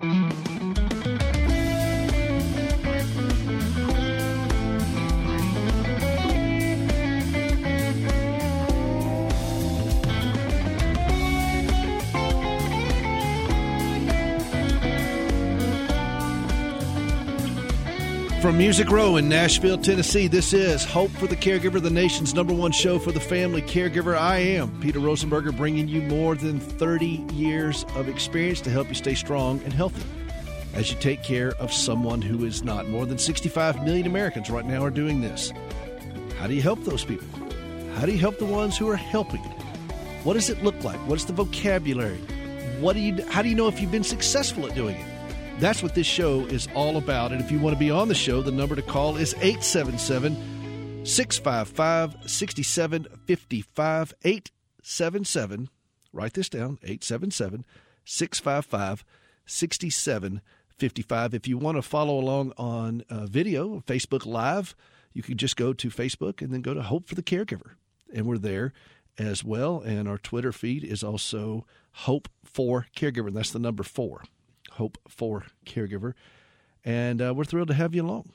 Música From Music Row in Nashville, Tennessee, this is Hope for the Caregiver, the nation's number one show for the family caregiver. I am Peter Rosenberger, bringing you more than 30 years of experience to help you stay strong and healthy as you take care of someone who is not. More than 65 million Americans right now are doing this. How do you help those people? How do you help the ones who are helping? What does it look like? What's the vocabulary? What do you how do you know if you've been successful at doing it? That's what this show is all about. And if you want to be on the show, the number to call is 877 655 6755. 877, write this down 877 655 6755. If you want to follow along on uh, video, Facebook Live, you can just go to Facebook and then go to Hope for the Caregiver. And we're there as well. And our Twitter feed is also Hope for Caregiver. And that's the number four. Hope for Caregiver. And uh, we're thrilled to have you along.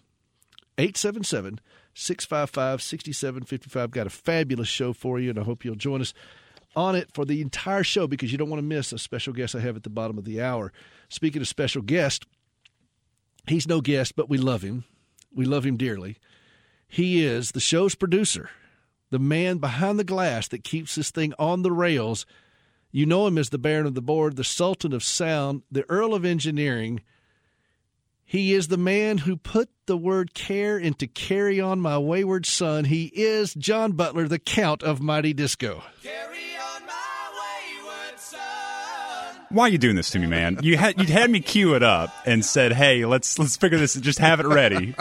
877 655 6755. Got a fabulous show for you, and I hope you'll join us on it for the entire show because you don't want to miss a special guest I have at the bottom of the hour. Speaking of special guest, he's no guest, but we love him. We love him dearly. He is the show's producer, the man behind the glass that keeps this thing on the rails you know him as the Baron of the Board, the Sultan of Sound, the Earl of Engineering. He is the man who put the word care into Carry On My Wayward Son. He is John Butler, the Count of Mighty Disco. Why are you doing this to me, man? You had you had me cue it up and said, "Hey, let's let's figure this. Just have it ready."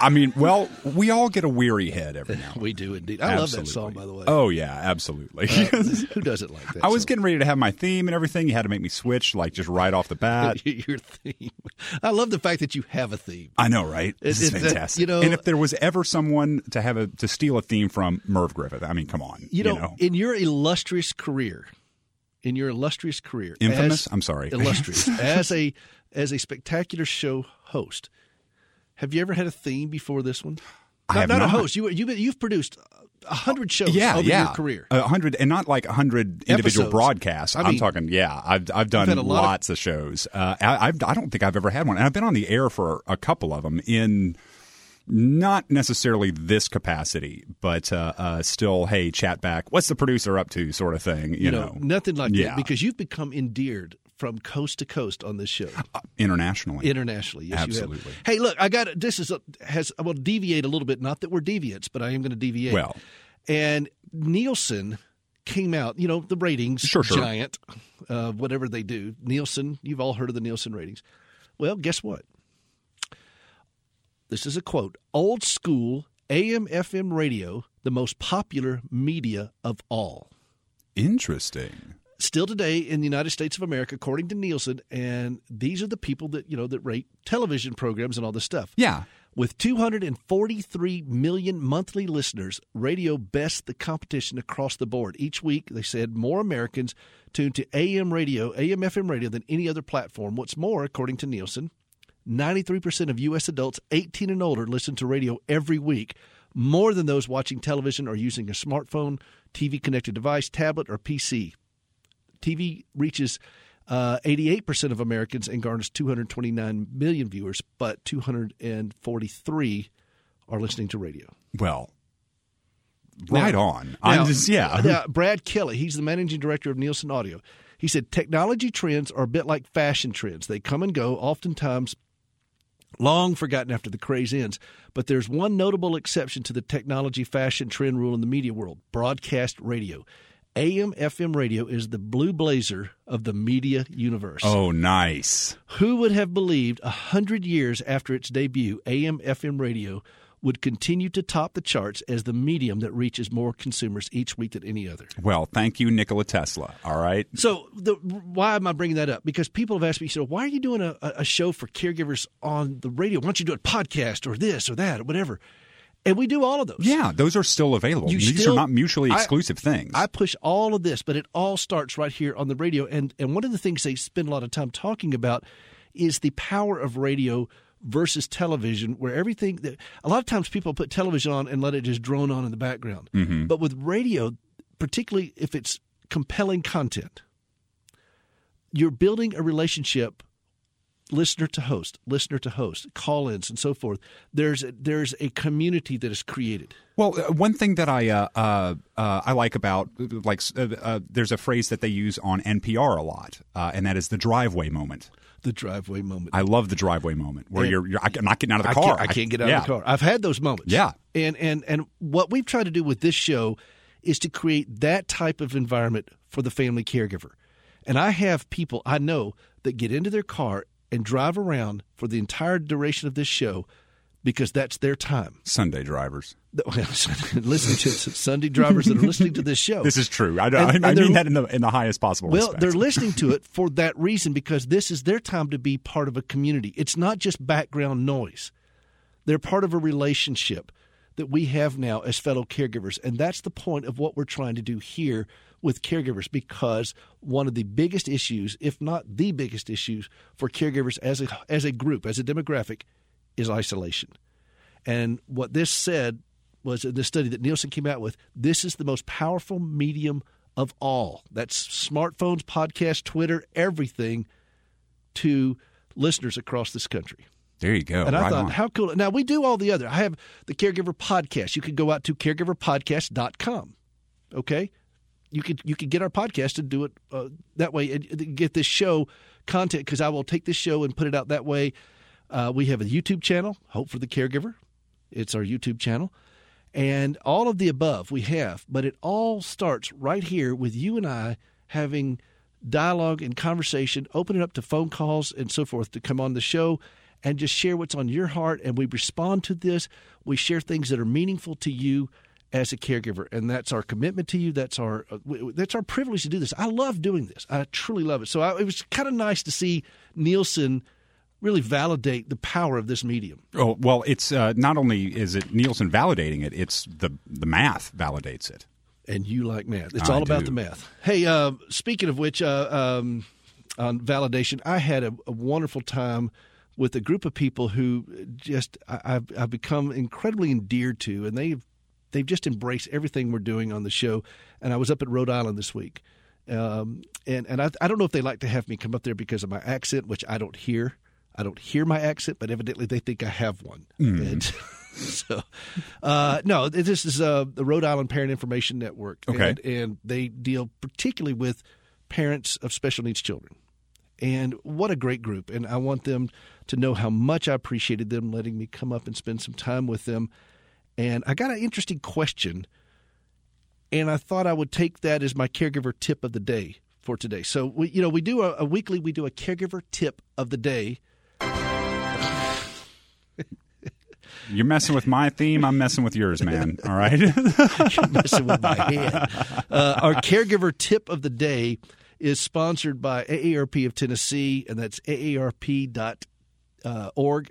I mean, well, we all get a weary head every now. we do indeed. I absolutely. love that song, by the way. Oh yeah, absolutely. Uh, who doesn't like that? I was getting ready to have my theme and everything. You had to make me switch, like just right off the bat. Your theme. I love the fact that you have a theme. I know, right? This is fantastic. That, you know, and if there was ever someone to have a to steal a theme from, Merv Griffin. I mean, come on. You know, you know? in your illustrious career, in your illustrious career, infamous. As, I'm sorry, illustrious as a as a spectacular show host have you ever had a theme before this one? I not, have not, not. a host. You you you've produced a hundred shows yeah, over yeah. your career. A hundred, and not like a hundred individual broadcasts. I am talking, yeah, I've I've done lots of, of shows. Uh, I I've, I don't think I've ever had one, and I've been on the air for a couple of them in not necessarily this capacity, but uh, uh, still, hey, chat back. What's the producer up to, sort of thing. You, you know, know, nothing like yeah. that because you've become endeared from coast to coast on this show. Uh, internationally. Internationally, yes, Absolutely. Hey, look, I got this is a, has I will deviate a little bit. Not that we're deviants, but I am going to deviate. Well, and Nielsen came out. You know the ratings sure, sure. giant, uh, whatever they do. Nielsen, you've all heard of the Nielsen ratings. Well, guess what? This is a quote: "Old school AM/FM radio, the most popular media of all." Interesting still today in the United States of America, according to Nielsen, and these are the people that you know that rate television programs and all this stuff. Yeah. With 243 million monthly listeners, radio bests the competition across the board. Each week, they said more Americans tune to AM radio, AM FM radio than any other platform. What's more, according to Nielsen, 93% of U.S. adults 18 and older listen to radio every week, more than those watching television or using a smartphone, TV connected device, tablet, or PC. TV reaches uh, 88% of Americans and garners 229 million viewers, but 243 are listening to radio. Well, right now, on. Now, just, yeah. Now, Brad Kelly, he's the managing director of Nielsen Audio. He said technology trends are a bit like fashion trends. They come and go, oftentimes long forgotten after the craze ends. But there's one notable exception to the technology fashion trend rule in the media world broadcast radio. AM FM radio is the blue blazer of the media universe. Oh, nice. Who would have believed a hundred years after its debut, AM FM radio would continue to top the charts as the medium that reaches more consumers each week than any other. Well, thank you, Nikola Tesla. All right. So, the, why am I bringing that up? Because people have asked me, so why are you doing a, a show for caregivers on the radio? Why don't you do a podcast or this or that or whatever? And we do all of those. Yeah, those are still available. You These still, are not mutually exclusive I, things. I push all of this, but it all starts right here on the radio. And and one of the things they spend a lot of time talking about is the power of radio versus television, where everything that a lot of times people put television on and let it just drone on in the background. Mm-hmm. But with radio, particularly if it's compelling content, you're building a relationship listener to host, listener to host, call ins, and so forth. There's there's a community that is created. Well, uh, one thing that I uh, uh, uh I like about like uh, uh, there's a phrase that they use on NPR a lot, and that is the driveway moment. The driveway moment. I love the driveway moment where you're, you're, I'm not getting out of the car. I can't, I can't get out yeah. of the car. I've had those moments. Yeah, and and and what we've tried to do with this show is to create that type of environment for the family caregiver. And I have people I know that get into their car and drive around for the entire duration of this show because that's their time. Sunday drivers. listening to Sunday drivers that are listening to this show. This is true. I, and, I, I mean that in the, in the highest possible Well, respect. they're listening to it for that reason because this is their time to be part of a community. It's not just background noise. They're part of a relationship that we have now as fellow caregivers. And that's the point of what we're trying to do here with caregivers because one of the biggest issues, if not the biggest issues for caregivers as a as a group, as a demographic, is isolation. And what this said was in the study that Nielsen came out with, this is the most powerful medium of all. That's smartphones, podcasts, Twitter, everything to listeners across this country. There you go. And I right thought, on. how cool. Now, we do all the other. I have the Caregiver Podcast. You can go out to caregiverpodcast.com. Okay? You could you could get our podcast and do it uh, that way and get this show content because I will take this show and put it out that way. Uh, we have a YouTube channel, Hope for the Caregiver. It's our YouTube channel, and all of the above we have. But it all starts right here with you and I having dialogue and conversation, open it up to phone calls and so forth to come on the show and just share what's on your heart. And we respond to this. We share things that are meaningful to you as a caregiver, and that's our commitment to you. That's our uh, that's our privilege to do this. I love doing this. I truly love it. So I, it was kind of nice to see Nielsen really validate the power of this medium. Oh well, it's uh, not only is it Nielsen validating it; it's the the math validates it. And you like math. It's I all about do. the math. Hey, uh, speaking of which, uh, um, on validation, I had a, a wonderful time with a group of people who just I, have I've become incredibly endeared to, and they've they've just embraced everything we're doing on the show. And I was up at Rhode Island this week, um, and and I, I don't know if they like to have me come up there because of my accent, which I don't hear. I don't hear my accent, but evidently they think I have one. Mm. And so, uh, no, this is uh, the Rhode Island Parent Information Network, okay. and, and they deal particularly with parents of special needs children. And what a great group! And I want them to know how much I appreciated them letting me come up and spend some time with them and I got an interesting question, and I thought I would take that as my caregiver tip of the day for today. So we, you know, we do a, a weekly, we do a caregiver tip of the day. You're messing with my theme. I'm messing with yours, man. All right. You're messing with my head. Uh, our caregiver tip of the day is sponsored by AARP of Tennessee, and that's aarp.org uh,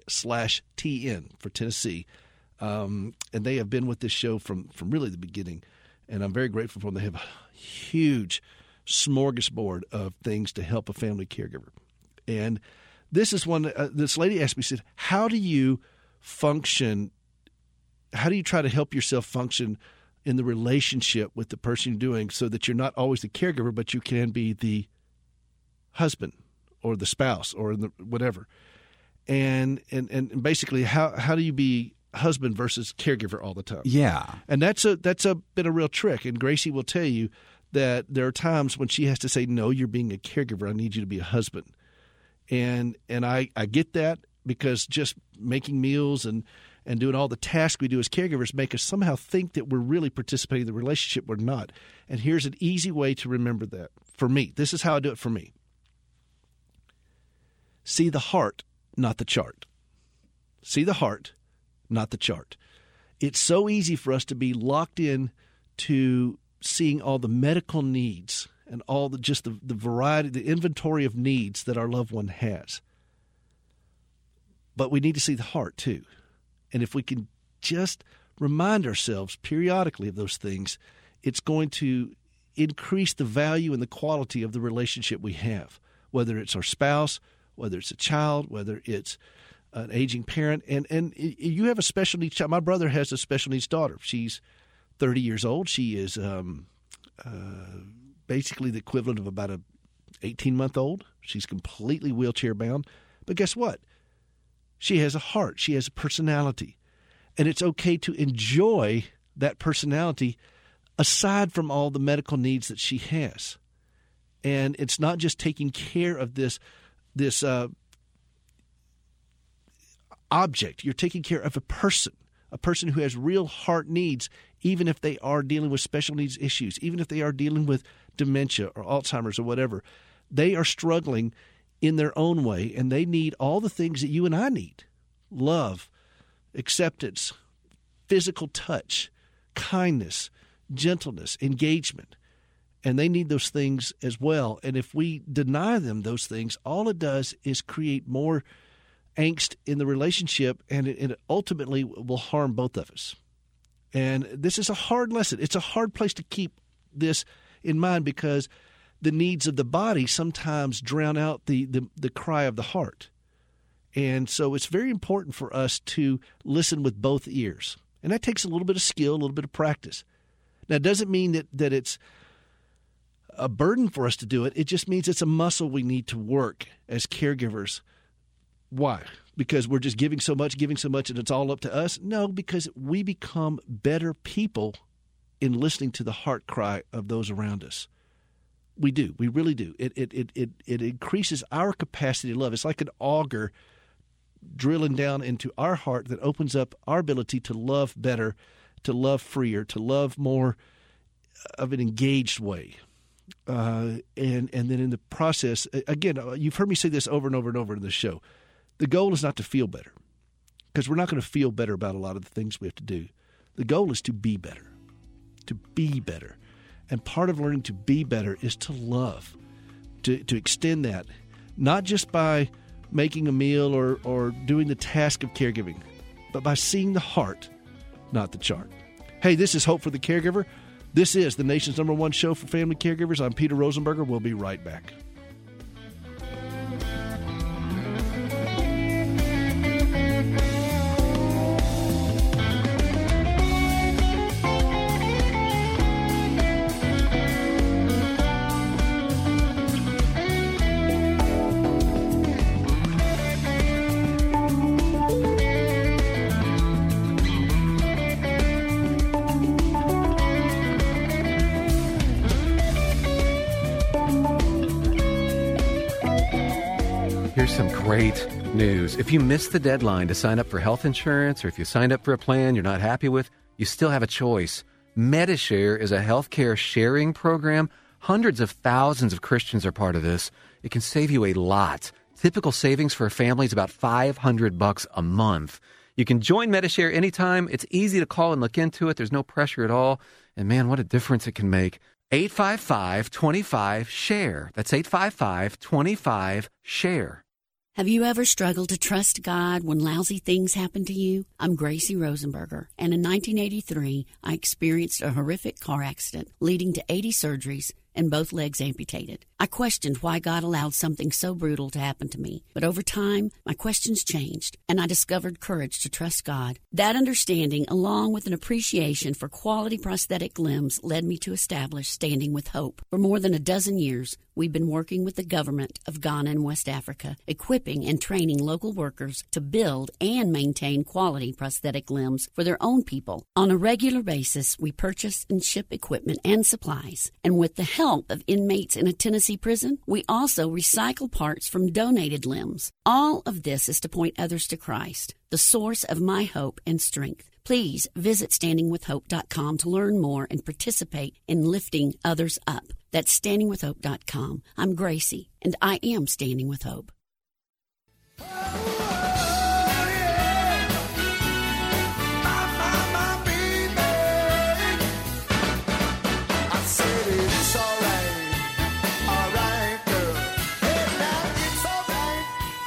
slash TN for Tennessee. Um, and they have been with this show from, from really the beginning. And I'm very grateful for them. They have a huge smorgasbord of things to help a family caregiver. And this is one, uh, this lady asked me, said, How do you function? How do you try to help yourself function in the relationship with the person you're doing so that you're not always the caregiver, but you can be the husband or the spouse or the whatever? And, and, and basically, how, how do you be husband versus caregiver all the time. Yeah, and that's a that's a been a real trick. And Gracie will tell you that there are times when she has to say, "No, you're being a caregiver. I need you to be a husband." And and I I get that because just making meals and and doing all the tasks we do as caregivers make us somehow think that we're really participating in the relationship. We're not. And here's an easy way to remember that for me. This is how I do it for me. See the heart, not the chart. See the heart, not the chart. It's so easy for us to be locked in to seeing all the medical needs and all the just the, the variety, the inventory of needs that our loved one has. But we need to see the heart too. And if we can just remind ourselves periodically of those things, it's going to increase the value and the quality of the relationship we have, whether it's our spouse, whether it's a child, whether it's an aging parent, and and you have a special needs child. My brother has a special needs daughter. She's 30 years old. She is um, uh, basically the equivalent of about a 18 month old. She's completely wheelchair bound. But guess what? She has a heart. She has a personality, and it's okay to enjoy that personality aside from all the medical needs that she has. And it's not just taking care of this this uh, object. You're taking care of a person, a person who has real heart needs, even if they are dealing with special needs issues, even if they are dealing with dementia or Alzheimer's or whatever. They are struggling in their own way, and they need all the things that you and I need love, acceptance, physical touch, kindness, gentleness, engagement. And they need those things as well. And if we deny them those things, all it does is create more angst in the relationship, and it, it ultimately will harm both of us. And this is a hard lesson. It's a hard place to keep this in mind because the needs of the body sometimes drown out the, the, the cry of the heart. And so it's very important for us to listen with both ears. And that takes a little bit of skill, a little bit of practice. Now, it doesn't mean that, that it's a burden for us to do it. It just means it's a muscle we need to work as caregivers. Why? Because we're just giving so much, giving so much, and it's all up to us? No, because we become better people in listening to the heart cry of those around us. We do. We really do. It, it, it, it, it increases our capacity to love. It's like an auger drilling down into our heart that opens up our ability to love better to love freer, to love more of an engaged way. Uh, and and then in the process, again, uh, you've heard me say this over and over and over in this show. The goal is not to feel better, because we're not going to feel better about a lot of the things we have to do. The goal is to be better, to be better, and part of learning to be better is to love, to to extend that, not just by making a meal or or doing the task of caregiving, but by seeing the heart not the chart. Hey, this is Hope for the Caregiver. This is the nation's number one show for family caregivers. I'm Peter Rosenberger. We'll be right back. Some great news. If you missed the deadline to sign up for health insurance or if you signed up for a plan you're not happy with, you still have a choice. Medi-Share is a healthcare sharing program. Hundreds of thousands of Christians are part of this. It can save you a lot. Typical savings for a family is about 500 bucks a month. You can join Medi-Share anytime. It's easy to call and look into it. There's no pressure at all. And man, what a difference it can make. 855 25 SHARE. That's 855 25 SHARE. Have you ever struggled to trust God when lousy things happen to you? I'm Gracie Rosenberger, and in 1983, I experienced a horrific car accident leading to 80 surgeries and both legs amputated. I questioned why God allowed something so brutal to happen to me. But over time, my questions changed, and I discovered courage to trust God. That understanding, along with an appreciation for quality prosthetic limbs, led me to establish Standing with Hope. For more than a dozen years, we've been working with the government of Ghana and West Africa, equipping and training local workers to build and maintain quality prosthetic limbs for their own people. On a regular basis, we purchase and ship equipment and supplies, and with the help of inmates in a Tennessee prison, we also recycle parts from donated limbs. All of this is to point others to Christ, the source of my hope and strength. Please visit standingwithhope.com to learn more and participate in lifting others up. That's standingwithhope.com. I'm Gracie, and I am Standing with Hope.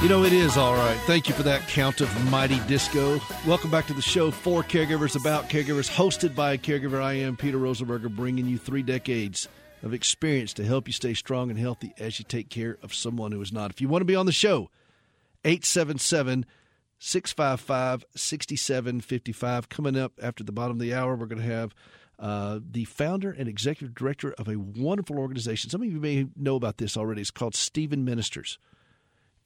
You know, it is all right. Thank you for that count of Mighty Disco. Welcome back to the show for caregivers about caregivers, hosted by a caregiver. I am Peter Rosenberger, bringing you three decades of experience to help you stay strong and healthy as you take care of someone who is not. If you want to be on the show, 877 655 6755. Coming up after the bottom of the hour, we're going to have uh, the founder and executive director of a wonderful organization. Some of you may know about this already. It's called Stephen Ministers.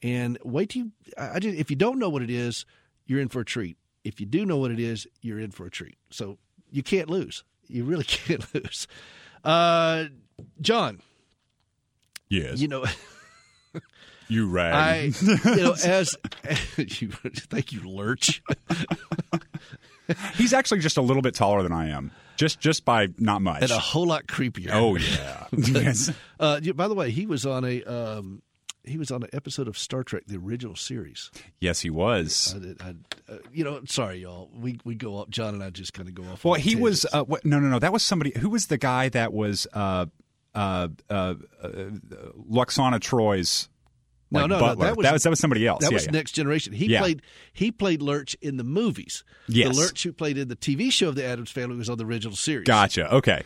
And wait till you, I just, if you don't know what it is, you're in for a treat. If you do know what it is, you're in for a treat. So you can't lose. You really can't lose. Uh, John. Yes. You know. you rag. I, you know, as you, thank you, Lurch. He's actually just a little bit taller than I am, just just by not much, and a whole lot creepier. Oh yeah. yes. Uh, by the way, he was on a um, he was on an episode of Star Trek, the original series. Yes, he was. I, I, uh, you know, sorry, y'all. We we go up. John and I just kind of go off. Well, he was. Uh, what, no, no, no. That was somebody. Who was the guy that was uh, uh, uh, Lwaxana Troi's? Like no, no, butler. no. That was, that was that was somebody else. That yeah, was yeah. Next Generation. He yeah. played he played Lurch in the movies. Yes. The Lurch who played in the TV show of the Addams Family was on the original series. Gotcha. Okay.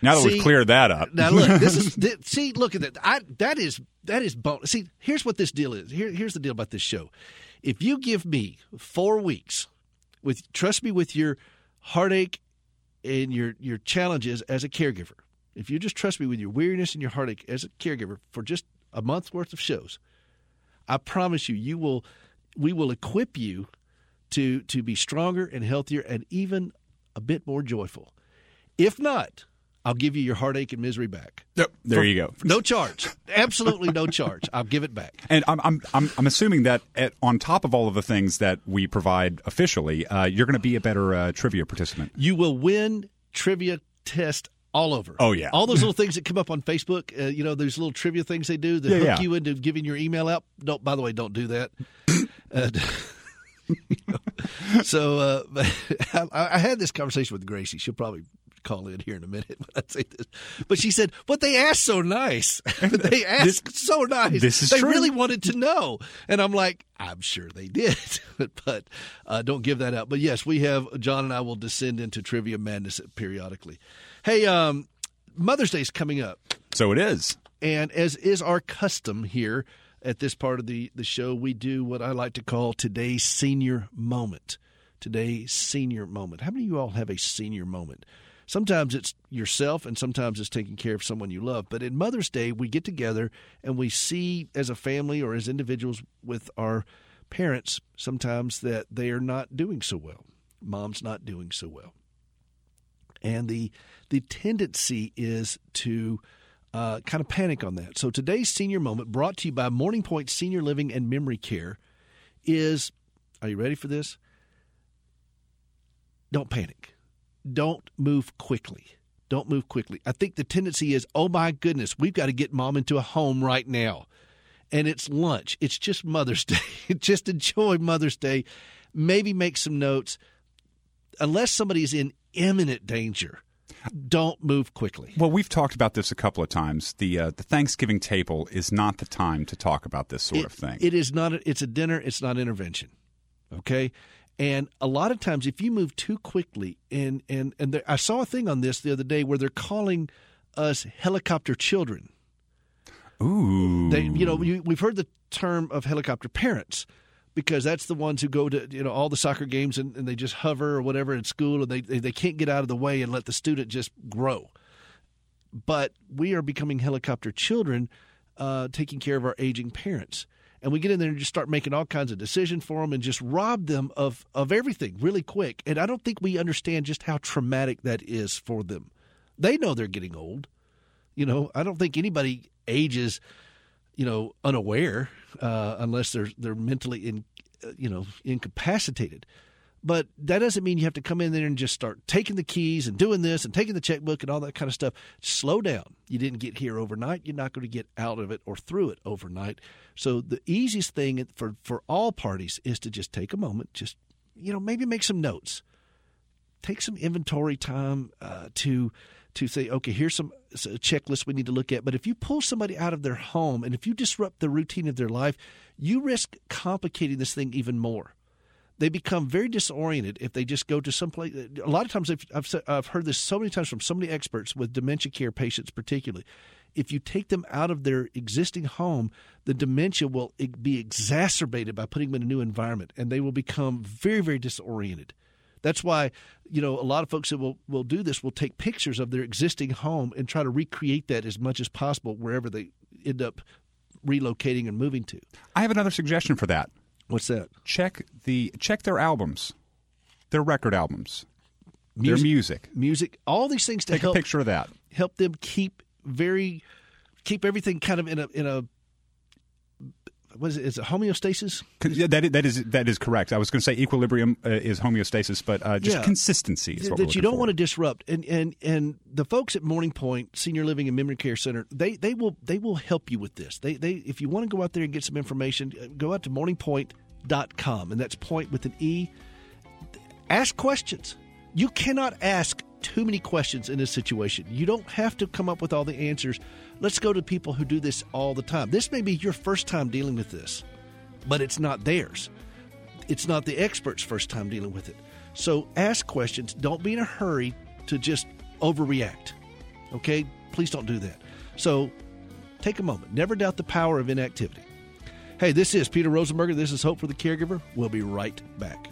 Now that see, we've cleared that up. now look, this is this, see, look at that. I, that is that is bon- see. Here's what this deal is. Here, here's the deal about this show. If you give me four weeks with trust me with your heartache and your your challenges as a caregiver, if you just trust me with your weariness and your heartache as a caregiver for just a month's worth of shows, I promise you, you will we will equip you to to be stronger and healthier and even a bit more joyful. If not, I'll give you your heartache and misery back. Yep. There For, you go. No charge. Absolutely no charge. I'll give it back. And I'm I'm I'm, I'm assuming that at, on top of all of the things that we provide officially, uh, you're going to be a better uh, trivia participant. You will win trivia test all over. Oh yeah, all those little things that come up on Facebook. Uh, you know, those little trivia things they do that yeah, hook yeah. you into giving your email out. Don't. By the way, don't do that. uh, so uh, I, I, had this conversation with Gracie. She'll probably call in here in a minute when I say this. But she said, "But they asked so nice. they asked this, so nice. This is they true. really wanted to know." And I'm like, "I'm sure they did, but uh, don't give that out." But yes, we have John and I will descend into trivia madness periodically. Hey, um, Mother's Day is coming up. So it is, and as is our custom here at this part of the the show, we do what I like to call today's senior moment. Today's senior moment. How many of you all have a senior moment? Sometimes it's yourself, and sometimes it's taking care of someone you love. But in Mother's Day, we get together and we see as a family or as individuals with our parents sometimes that they are not doing so well. Mom's not doing so well. And the the tendency is to uh, kind of panic on that. So today's senior moment, brought to you by Morning Pointe Senior Living and Memory Care, is are you ready for this? Don't panic don't move quickly. Don't move quickly. I think the tendency is, oh my goodness, we've got to get mom into a home right now. And it's lunch. It's just Mother's Day. just enjoy Mother's Day. Maybe make some notes. Unless somebody's in imminent danger, don't move quickly. Well, we've talked about this a couple of times. The uh, the Thanksgiving table is not the time to talk about this sort it, of thing. It is not. A, it's a dinner. It's not intervention. Okay, and a lot of times, if you move too quickly, and and and there, I saw a thing on this the other day where they're calling us helicopter children. Ooh, they, you know, we, we've heard the term of helicopter parents because that's the ones who go to you know all the soccer games and, and they just hover or whatever in school and they, they they can't get out of the way and let the student just grow. But we are becoming helicopter children, uh, taking care of our aging parents and we get in there and just start making all kinds of decisions for them and just rob them of of everything really quick. And I don't think we understand just how traumatic that is for them. They know they're getting old. You know, I don't think anybody ages, you know, unaware uh, unless they're they're mentally in, uh, you know, incapacitated. But that doesn't mean you have to come in there and just start taking the keys and doing this and taking the checkbook and all that kind of stuff. Slow down. You didn't get here overnight. You're not going to get out of it or through it overnight. So the easiest thing for, for all parties is to just take a moment, just, you know, maybe make some notes. Take some inventory time uh, to to say, okay, here's some checklist we need to look at. But if you pull somebody out of their home and if you disrupt the routine of their life, you risk complicating this thing even more. They become very disoriented if they just go to some place. A lot of times, I've, I've heard this so many times from so many experts with dementia care patients, particularly. If you take them out of their existing home, the dementia will be exacerbated by putting them in a new environment, and they will become very, very disoriented. That's why, you know, a lot of folks that will, will do this will take pictures of their existing home and try to recreate that as much as possible wherever they end up relocating and moving to. I have another suggestion for that. What's that? Check the check their albums, their record albums, music, their music, music, all these things to take help a picture of that. Help them keep very keep everything kind of in a in a what is it? Is it homeostasis? Yeah, that is, that is that is correct. I was going to say equilibrium uh, is homeostasis, but uh, just yeah. consistency is what that you don't for. want to disrupt. And and and the folks at Morning Pointe Senior Living and Memory Care Center, they they will they will help you with this. They they if you want to go out there and get some information, uh, go out to morningpointe.com, and that's point with an e. Ask questions. You cannot ask too many questions in this situation. You don't have to come up with all the answers Let's go to people who do this all the time. This may be your first time dealing with this, but it's not theirs. It's not the expert's first time dealing with it. So ask questions. Don't be in a hurry to just overreact. Okay? Please don't do that. So take a moment. Never doubt the power of inactivity. Hey, this is Peter Rosenberger. This is Hope for the Caregiver. We'll be right back.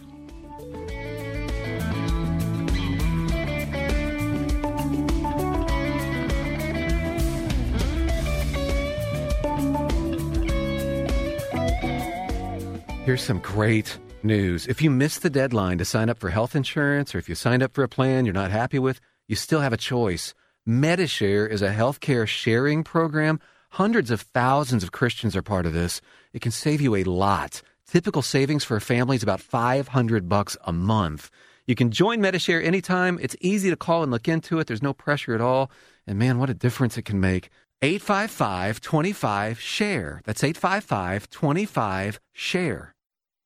Here's some great news. If you missed the deadline to sign up for health insurance, or if you signed up for a plan you're not happy with, you still have a choice. Medi-Share is a healthcare sharing program. Hundreds of thousands of Christians are part of this. It can save you a lot. Typical savings for a family is about 500 bucks a month. You can join Medi-Share anytime. It's easy to call and look into it. There's no pressure at all. And man, what a difference it can make. 855 25 SHARE. That's 855 25 SHARE.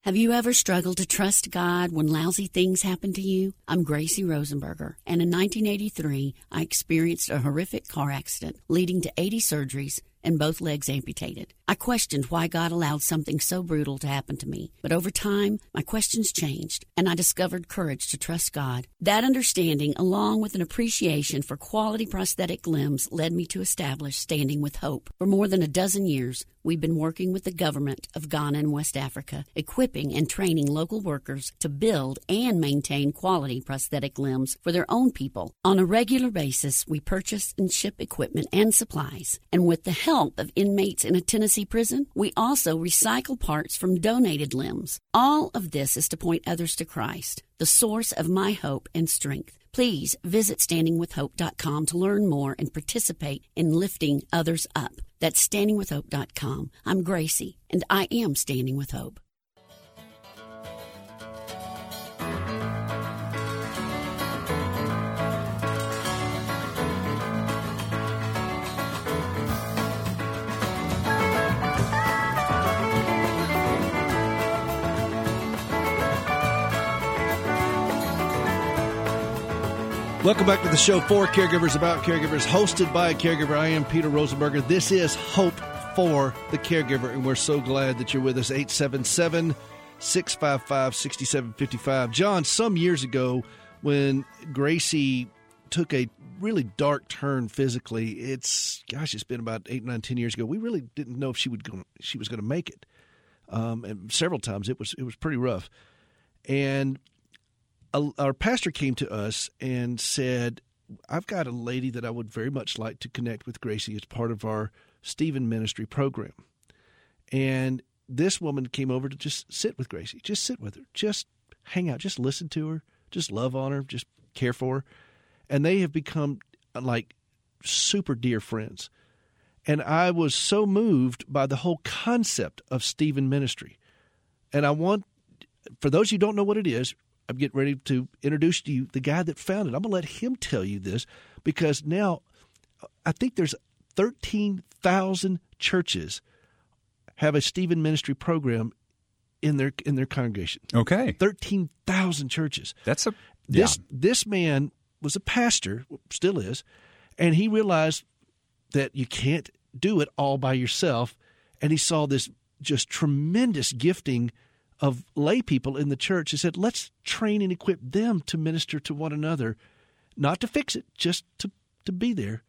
Have you ever struggled to trust God when lousy things happen to you? I'm Gracie Rosenberger, and in 1983, I experienced a horrific car accident leading to 80 surgeries and both legs amputated. I questioned why God allowed something so brutal to happen to me, but over time, my questions changed, and I discovered courage to trust God. That understanding, along with an appreciation for quality prosthetic limbs, led me to establish Standing with Hope. For more than a dozen years, we've been working with the government of Ghana and West Africa, equipping and training local workers to build and maintain quality prosthetic limbs for their own people. On a regular basis, we purchase and ship equipment and supplies, and with the help of inmates in a Tennessee prison, we also recycle parts from donated limbs. All of this is to point others to Christ, the source of my hope and strength. Please visit standingwithhope.com to learn more and participate in lifting others up. That's standingwithhope.com. I'm Gracie, and I am Standing with Hope. Welcome back to the show for Caregivers About Caregivers, hosted by a caregiver. I am Peter Rosenberger. This is Hope for the Caregiver, and we're so glad that you're with us. 877 655 6755. John, some years ago, when Gracie took a really dark turn physically, it's, gosh, it's been about eight, nine, ten years ago. We really didn't know if she would go, she was going to make it. Um, and several times it was it was pretty rough. And a, our pastor came to us and said, I've got a lady that I would very much like to connect with Gracie as part of our Stephen Ministry program. And this woman came over to just sit with Gracie, just sit with her, just hang out, just listen to her, just love on her, just care for her. And they have become like super dear friends. And I was so moved by the whole concept of Stephen Ministry. And I want, for those who don't know what it is, I'm getting ready to introduce to you the guy that founded. I'm going to let him tell you this because now I think there's 13,000 churches have a Stephen Ministry program in their in their congregation. Okay, 13,000 churches. That's a yeah. this this man was a pastor, still is, and he realized that you can't do it all by yourself. And he saw this just tremendous gifting of lay people in the church. He said, let's train and equip them to minister to one another, not to fix it, just to, to be there.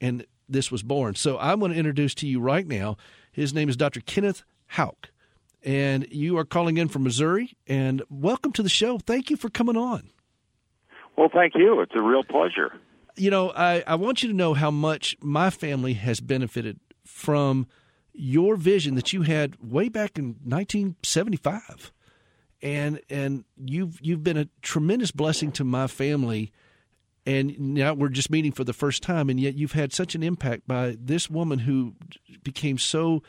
And this was born. So I want to introduce to you right now. His name is Dr. Kenneth Haugk. And you are calling in from Missouri. And welcome to the show. Thank you for coming on. Well, thank you. It's a real pleasure. You know, I, I want you to know how much my family has benefited from your vision that you had way back in 1975 and and you've you've been a tremendous blessing to my family. And now we're just meeting for the first time and yet you've had such an impact by this woman who became so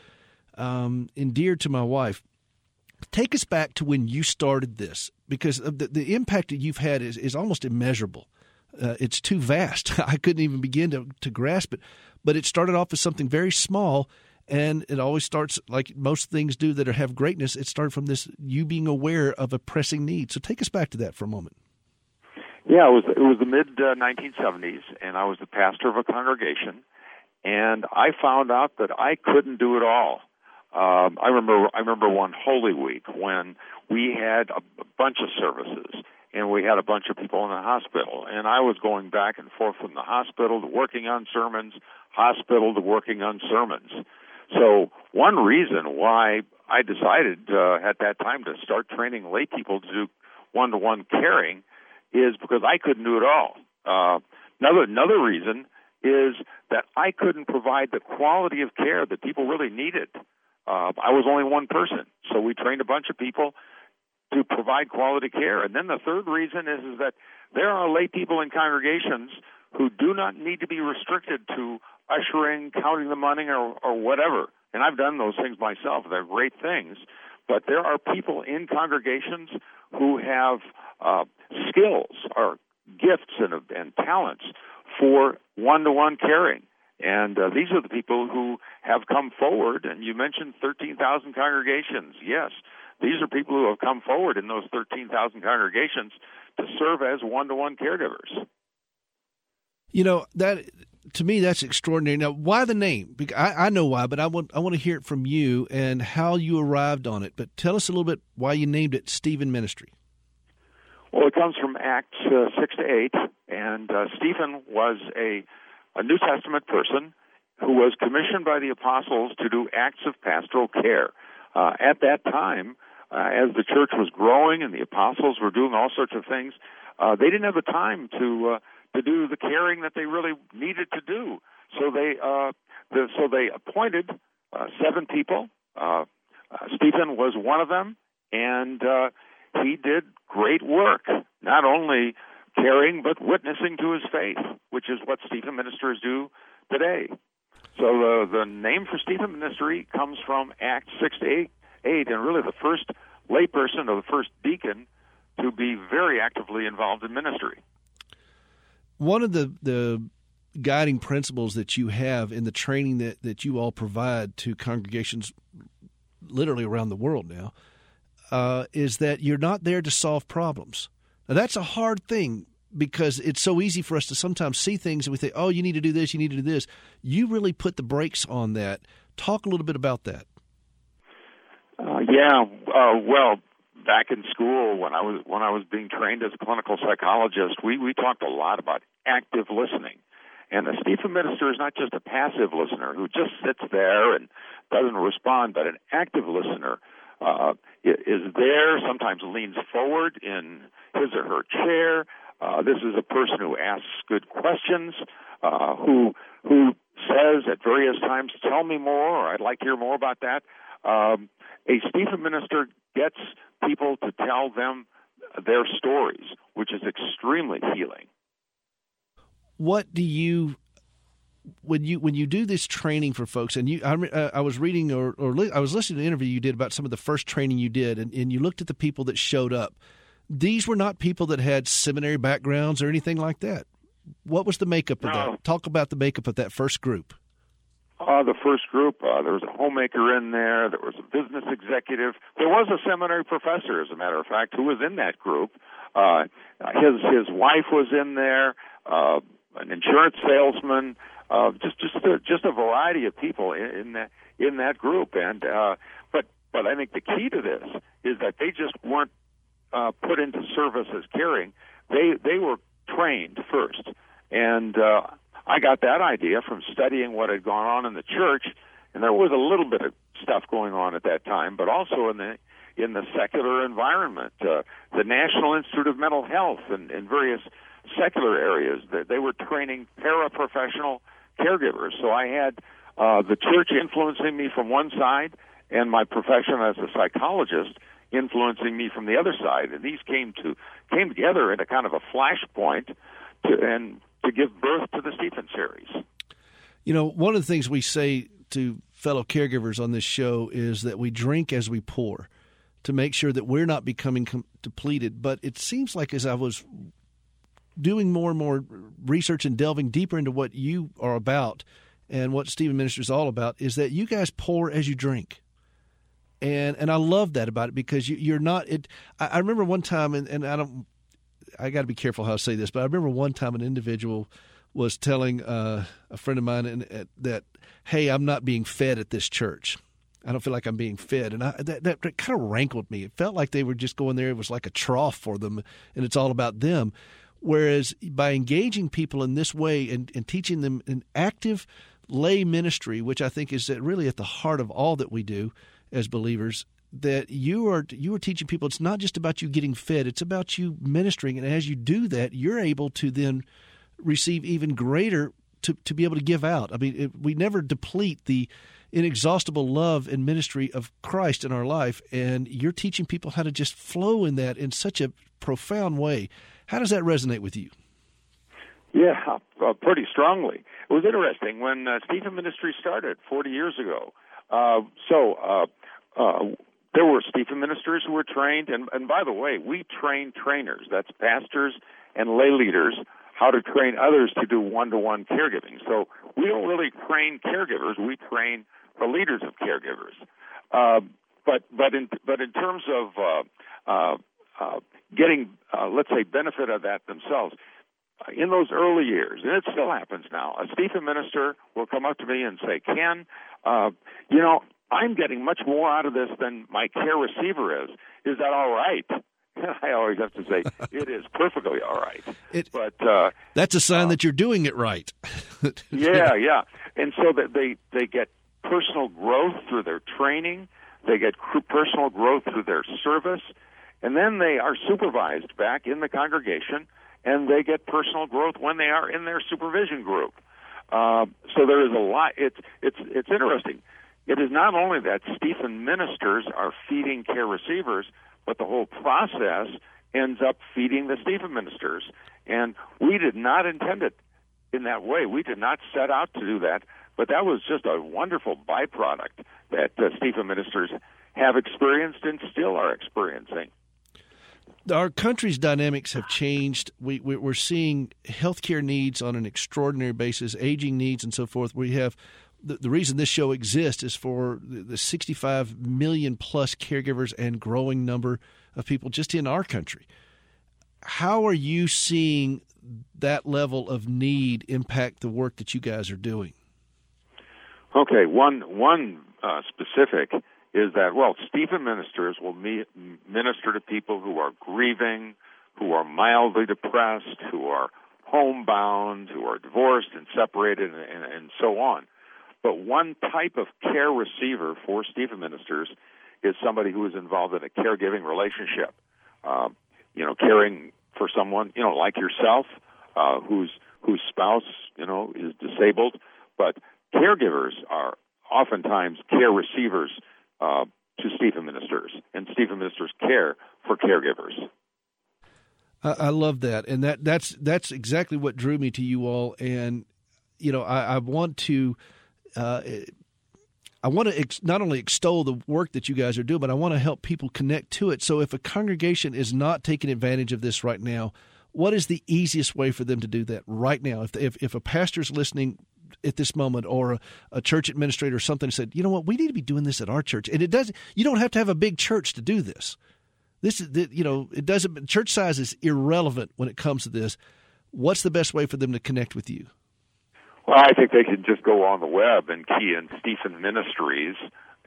um, endeared to my wife. Take us back to when you started this because the, the impact that you've had is, is almost immeasurable. Uh, it's too vast. I couldn't even begin to, to grasp it. But it started off as something very small and it always starts like most things do that have greatness it started from this you being aware of a pressing need. So take us back to that for a moment. Yeah it was it was the mid uh, 1970s and i was the pastor of a congregation and i found out that i couldn't do it all. Um, i remember i remember one holy week when we had a, a bunch of services and we had a bunch of people in the hospital and i was going back and forth from the hospital to working on sermons hospital to working on sermons so one reason why I decided uh, at that time to start training lay people to do one-to-one caring is because I couldn't do it all. Uh, another another reason is that I couldn't provide the quality of care that people really needed. Uh, I was only one person, so we trained a bunch of people to provide quality care. And then the third reason is, is that there are lay people in congregations who do not need to be restricted to ushering, counting the money, or, or whatever. And I've done those things myself. They're great things. But there are people in congregations who have uh, skills or gifts and, and talents for one to one caring. And uh, these are the people who have come forward. And you mentioned 13,000 congregations. Yes, these are people who have come forward in those 13,000 congregations to serve as one to one caregivers. You know, that to me that's extraordinary. Now, why the name? Because I, I know why, but I want I want to hear it from you and how you arrived on it. But tell us a little bit why you named it Stephen Ministry. Well, it comes from Acts uh, six to eight, and uh, Stephen was a a New Testament person who was commissioned by the apostles to do acts of pastoral care. Uh, at that time, uh, as the church was growing and the apostles were doing all sorts of things, uh, they didn't have the time to uh, to do the caring that they really needed to do. So they uh, the, so they appointed uh, seven people. Uh, uh, Stephen was one of them, and uh, he did great work. Not only caring, but witnessing to his faith, which is what Stephen ministers do today. So the the name for Stephen Ministry comes from Acts six to eight, eight, and really the first layperson or the first deacon to be very actively involved in ministry one of the the guiding principles that you have in the training that, that you all provide to congregations literally around the world now uh, is that you're not there to solve problems. Now, that's a hard thing because it's so easy for us to sometimes see things and we think, oh, you need to do this, you need to do this. You really put the brakes on that. Talk a little bit about that. Uh, yeah, uh, well, back in school when I was when I was being trained as a clinical psychologist, we we talked a lot about active listening. And the Stephen minister is not just a passive listener who just sits there and doesn't respond, but an active listener uh, is there, sometimes leans forward in his or her chair. Uh, this is a person who asks good questions, uh, who who says at various times, "Tell me more," or "I'd like to hear more about that." Um, a Stephen minister gets people to tell them their stories, which is extremely healing. What do you when you when you do this training for folks, and you, I, uh, I was reading or, or li- I was listening to an interview you did about some of the first training you did, and, and you looked at the people that showed up. These were not people that had seminary backgrounds or anything like that. What was the makeup of no. that? Talk about the makeup of that first group. Uh, the first group. Uh, there was a homemaker in there. There was a business executive. There was a seminary professor, as a matter of fact, who was in that group. Uh, his his wife was in there. Uh, an insurance salesman. Uh, just just a, just a variety of people in, in that in that group. And uh, but but I think the key to this is that they just weren't uh, put into service as caring. They they were trained first, and uh, I got that idea from studying what had gone on in the church, and there was a little bit of stuff going on at that time, but also in the in the secular environment, uh, the National Institute of Mental Health, and, and various secular areas. That they were training paraprofessional caregivers. So I had uh, the church influencing me from one side, and my profession as a psychologist influencing me from the other side. And these came to came together in a kind of a flashpoint, to, and to give birth to the Stephen series. You know, one of the things we say to fellow caregivers on this show is that we drink as we pour to make sure that we're not becoming com- depleted. But it seems like as I was doing more and more research and delving deeper into what you are about and what Stephen Minister is all about, is that you guys pour as you drink. And and I love that about it because you, you're not. It. I, I remember one time, and, and I don't I got to be careful how I say this, but I remember one time an individual was telling uh, a friend of mine in, uh, that, "Hey, I'm not being fed at this church. I don't feel like I'm being fed," and I, that, that, that kind of rankled me. It felt like they were just going there; it was like a trough for them, and it's all about them. Whereas by engaging people in this way and, and teaching them an active lay ministry, which I think is really at the heart of all that we do as believers, that you are you are teaching people it's not just about you getting fed it's about you ministering. And as you do that you're able to then receive even greater to, to be able to give out. I mean it, we never deplete the inexhaustible love and ministry of christ in our life. And you're teaching people how to just flow in that in such a profound way. How does that resonate with you? Yeah uh, pretty strongly. It was interesting when uh, stephen ministry started 40 years ago. Uh, so uh, uh, there were Stephen ministers who were trained, and, and by the way, we train trainers. That's pastors and lay leaders how to train others to do one-to-one caregiving. So we don't really train caregivers; we train the leaders of caregivers. Uh, but but in but in terms of uh, uh, uh, getting, uh, let's say, benefit of that themselves, in those early years, and it still happens now, a Stephen minister will come up to me and say, "Ken, uh, you know, I'm getting much more out of this than my care receiver is. Is that all right? I always have to say it is perfectly all right. It, but uh, that's a sign uh, that you're doing it right. yeah, yeah. And so that they they get personal growth through their training, they get personal growth through their service, and then they are supervised back in the congregation, and they get personal growth when they are in their supervision group. Uh, so there is a lot. It's it's it's interesting it is not only that Stephen ministers are feeding care receivers, but the whole process ends up feeding the Stephen ministers. And we did not intend it in that way. We did not set out to do that, but that was just a wonderful byproduct that uh, Stephen ministers have experienced and still are experiencing. Our country's dynamics have changed. We, we, are seeing healthcare needs on an extraordinary basis, aging needs, and so forth. We have the, the reason this show exists is for the, the 65 million plus caregivers and growing number of people just in our country. How are you seeing that level of need impact the work that you guys are doing? Okay, one one uh, specific is that well, Stephen ministers will meet, minister to people who are grieving, who are mildly depressed, who are homebound, who are divorced and separated, and, and so on. But one type of care receiver for Stephen ministers is somebody who is involved in a caregiving relationship. Uh, you know, caring for someone, you know, like yourself, uh, whose whose spouse, you know, is disabled. But caregivers are oftentimes care receivers uh, to Stephen ministers, and Stephen ministers care for caregivers. I, love that, and that that's that's exactly what drew me to you all. And you know, I, I want to uh, I want to ex- not only extol the work that you guys are doing, but I want to help people connect to it. So if a congregation is not taking advantage of this right now, what is the easiest way for them to do that right now? If if, if a pastor's listening at this moment, or a, a, church administrator or something said, you know what, we need to be doing this at our church, and it does. You don't have to have a big church to do this. This is, you know, it doesn't. Church size is irrelevant when it comes to this. What's the best way for them to connect with you? Well, I think they can just go on the web and key in Stephen Ministries,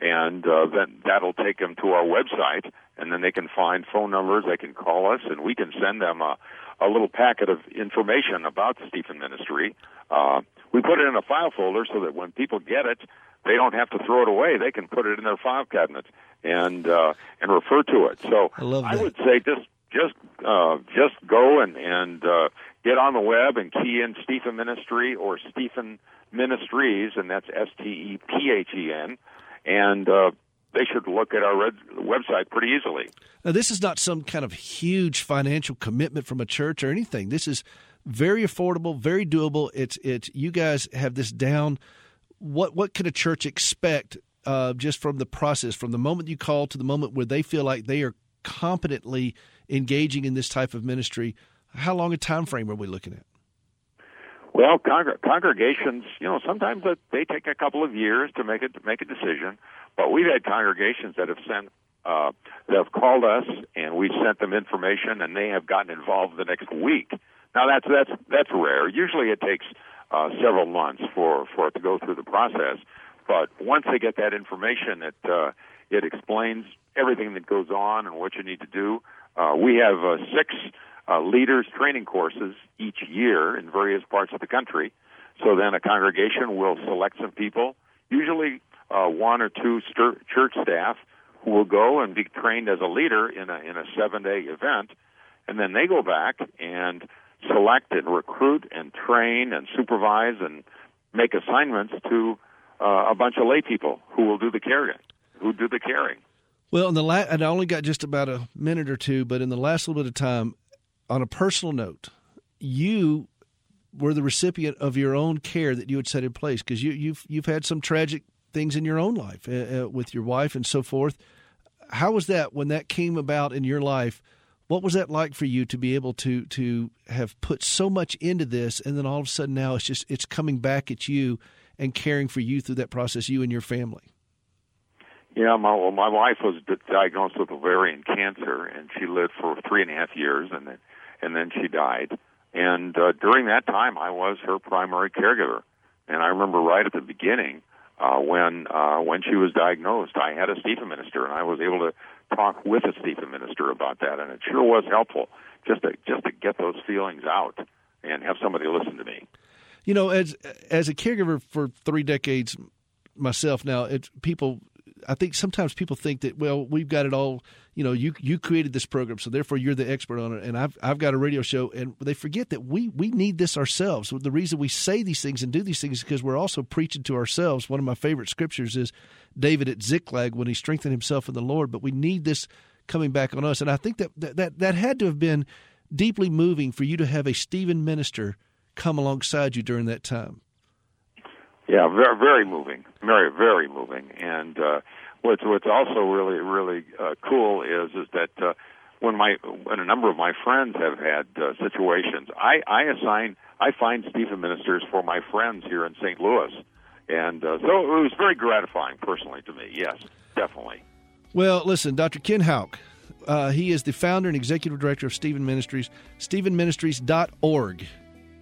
and uh, then that'll take them to our website, and then they can find phone numbers. They can call us, and we can send them a, a little packet of information about Stephen Ministry. Uh, we put it in a file folder so that when people get it, they don't have to throw it away. They can put it in their file cabinet and uh, and refer to it. So I, I would say just just uh, just go and and uh, get on the web and key in Stephen Ministry or Stephen Ministries, and that's S T E P H E N, and uh, they should look at our red, website pretty easily. Now, this is not some kind of huge financial commitment from a church or anything. This is very affordable, very doable. It's it's you guys have this down. What what can a church expect uh, just from the process, from the moment you call to the moment where they feel like they are competently engaging in this type of ministry? How long a time frame are we looking at? Well, congr- congregations, you know, sometimes they take a couple of years to make it to make a decision, but we've had congregations that have sent uh, that have called us and we've sent them information and they have gotten involved the next week. Now that's that's that's rare. Usually it takes uh, several months for for it to go through the process, but once they get that information, it uh, it explains everything that goes on and what you need to do. Uh, we have uh, six uh, leaders training courses each year in various parts of the country. So then a congregation will select some people, usually uh, one or two church staff, who will go and be trained as a leader in a in a seven day event, and then they go back and select and recruit and train and supervise and make assignments to uh, a bunch of lay people who will do the caring, who do the caring. Well, in the la- I only got just about a minute or two, but in the last little bit of time, on a personal note, you were the recipient of your own care that you had set in place because you, you've you've had some tragic things in your own life uh, uh, with your wife and so forth. How was that when that came about in your life? What was that like for you to be able to to have put so much into this, and then all of a sudden now it's just it's coming back at you and caring for you through that process, you and your family? Yeah, my well, my wife was diagnosed with ovarian cancer, and she lived for three and a half years, and then and then she died. And uh, during that time, I was her primary caregiver. And I remember right at the beginning uh, when uh, when she was diagnosed, I had a Stephen minister, and I was able to talk with a Stephen minister about that, and it sure was helpful just to just to get those feelings out and have somebody listen to me. You know, as as a caregiver for three decades myself now, it, people I think sometimes people think that well we've got it all you know you you created this program so therefore you're the expert on it. And I've I've got a radio show and they forget that we we need this ourselves. The reason we say these things and do these things is because we're also preaching to ourselves. One of my favorite scriptures is David at Ziklag when he strengthened himself in the Lord but we need this coming back on us. And I think that that that, that had to have been deeply moving for you to have a Stephen minister come alongside you during that time. Yeah, very very moving, very very moving. And uh, what's what's also really really uh, cool is is that uh, when my when a number of my friends have had uh, situations, I I assign I find Stephen ministers for my friends here in St. Louis, and uh, so it was very gratifying personally to me. Yes, definitely. Well, listen, Dr. Ken Haugk. Uh, he is the founder and executive director of Stephen Ministries, stephenministries.org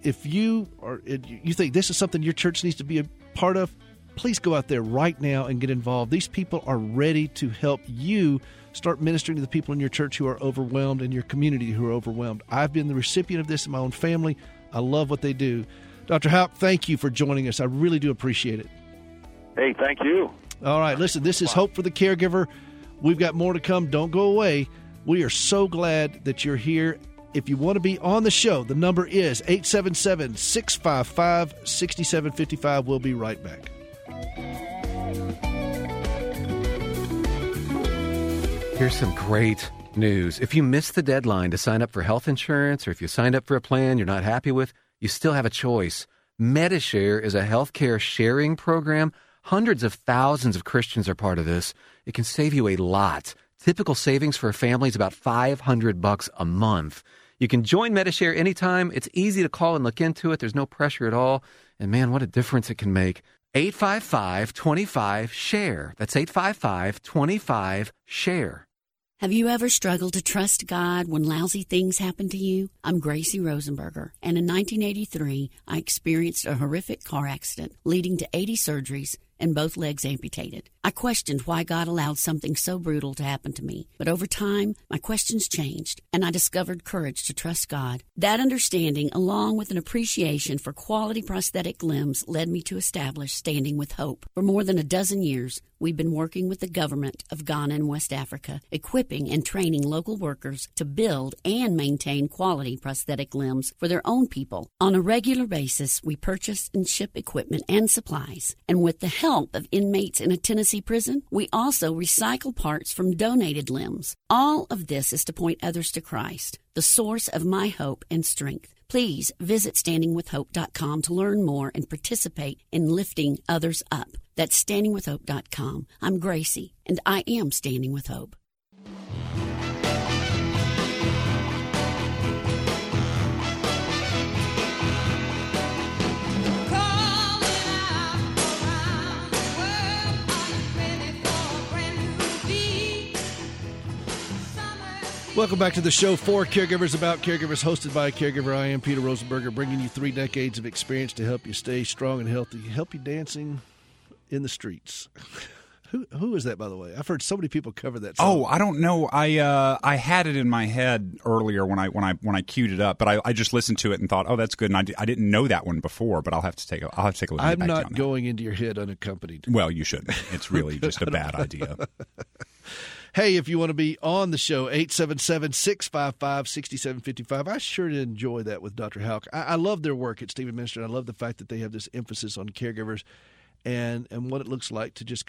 if you are you think this is something your church needs to be a part of, please go out there right now and get involved. These people are ready to help you start ministering to the people in your church who are overwhelmed and your community who are overwhelmed. I've been the recipient of this in my own family. I love what they do. Dr. Haugk, thank you for joining us. I really do appreciate it. Hey, thank you. All right, listen, this is Hope for the Caregiver. We've got more to come. Don't go away. We are so glad that you're here if you want to be on the show, the number is 877 655 6755. We'll be right back. Here's some great news. If you missed the deadline to sign up for health insurance, or if you signed up for a plan you're not happy with, you still have a choice. Medi-Share is a healthcare sharing program. Hundreds of thousands of Christians are part of this. It can save you a lot. Typical savings for a family is about 500 bucks a month. You can join Medi-Share anytime. It's easy to call and look into it. There's no pressure at all. And man, what a difference it can make. 855 25 SHARE. That's 855 25 SHARE. Have you ever struggled to trust God when lousy things happen to you? I'm Gracie Rosenberger, and in 1983, I experienced a horrific car accident leading to 80 surgeries and both legs amputated. I questioned why God allowed something so brutal to happen to me, but over time, my questions changed, and I discovered courage to trust God. That understanding, along with an appreciation for quality prosthetic limbs, led me to establish Standing with Hope. For more than a dozen years, we've been working with the government of Ghana and West Africa, equipping and training local workers to build and maintain quality prosthetic limbs for their own people. On a regular basis, we purchase and ship equipment and supplies, and with the help of inmates in a Tennessee prison, we also recycle parts from donated limbs. All of this is to point others to Christ, the source of my hope and strength. Please visit standingwithhope.com to learn more and participate in lifting others up. That's standingwithhope.com. I'm Gracie, and I am Standing with Hope. Welcome back to the show for Caregivers About Caregivers, hosted by a caregiver. I am Peter Rosenberger, bringing you three decades of experience to help you stay strong and healthy, help you dancing in the streets. Who who is that, by the way? I've heard so many people cover that. Song. Oh, I don't know. I uh, I had it in my head earlier when I when I when I queued it up, but I, I just listened to it and thought, oh, that's good. And I, d- I didn't know that one before, but I'll have to take a I'll have to take a look. I'm not going into your head unaccompanied. Well, you shouldn't. It's really just a bad idea. Hey, if you want to be on the show, 877 655 6755. I sure did enjoy that with Dr. Haugk. I, I love their work at Stephen Minister. I love the fact that they have this emphasis on caregivers and, and what it looks like to just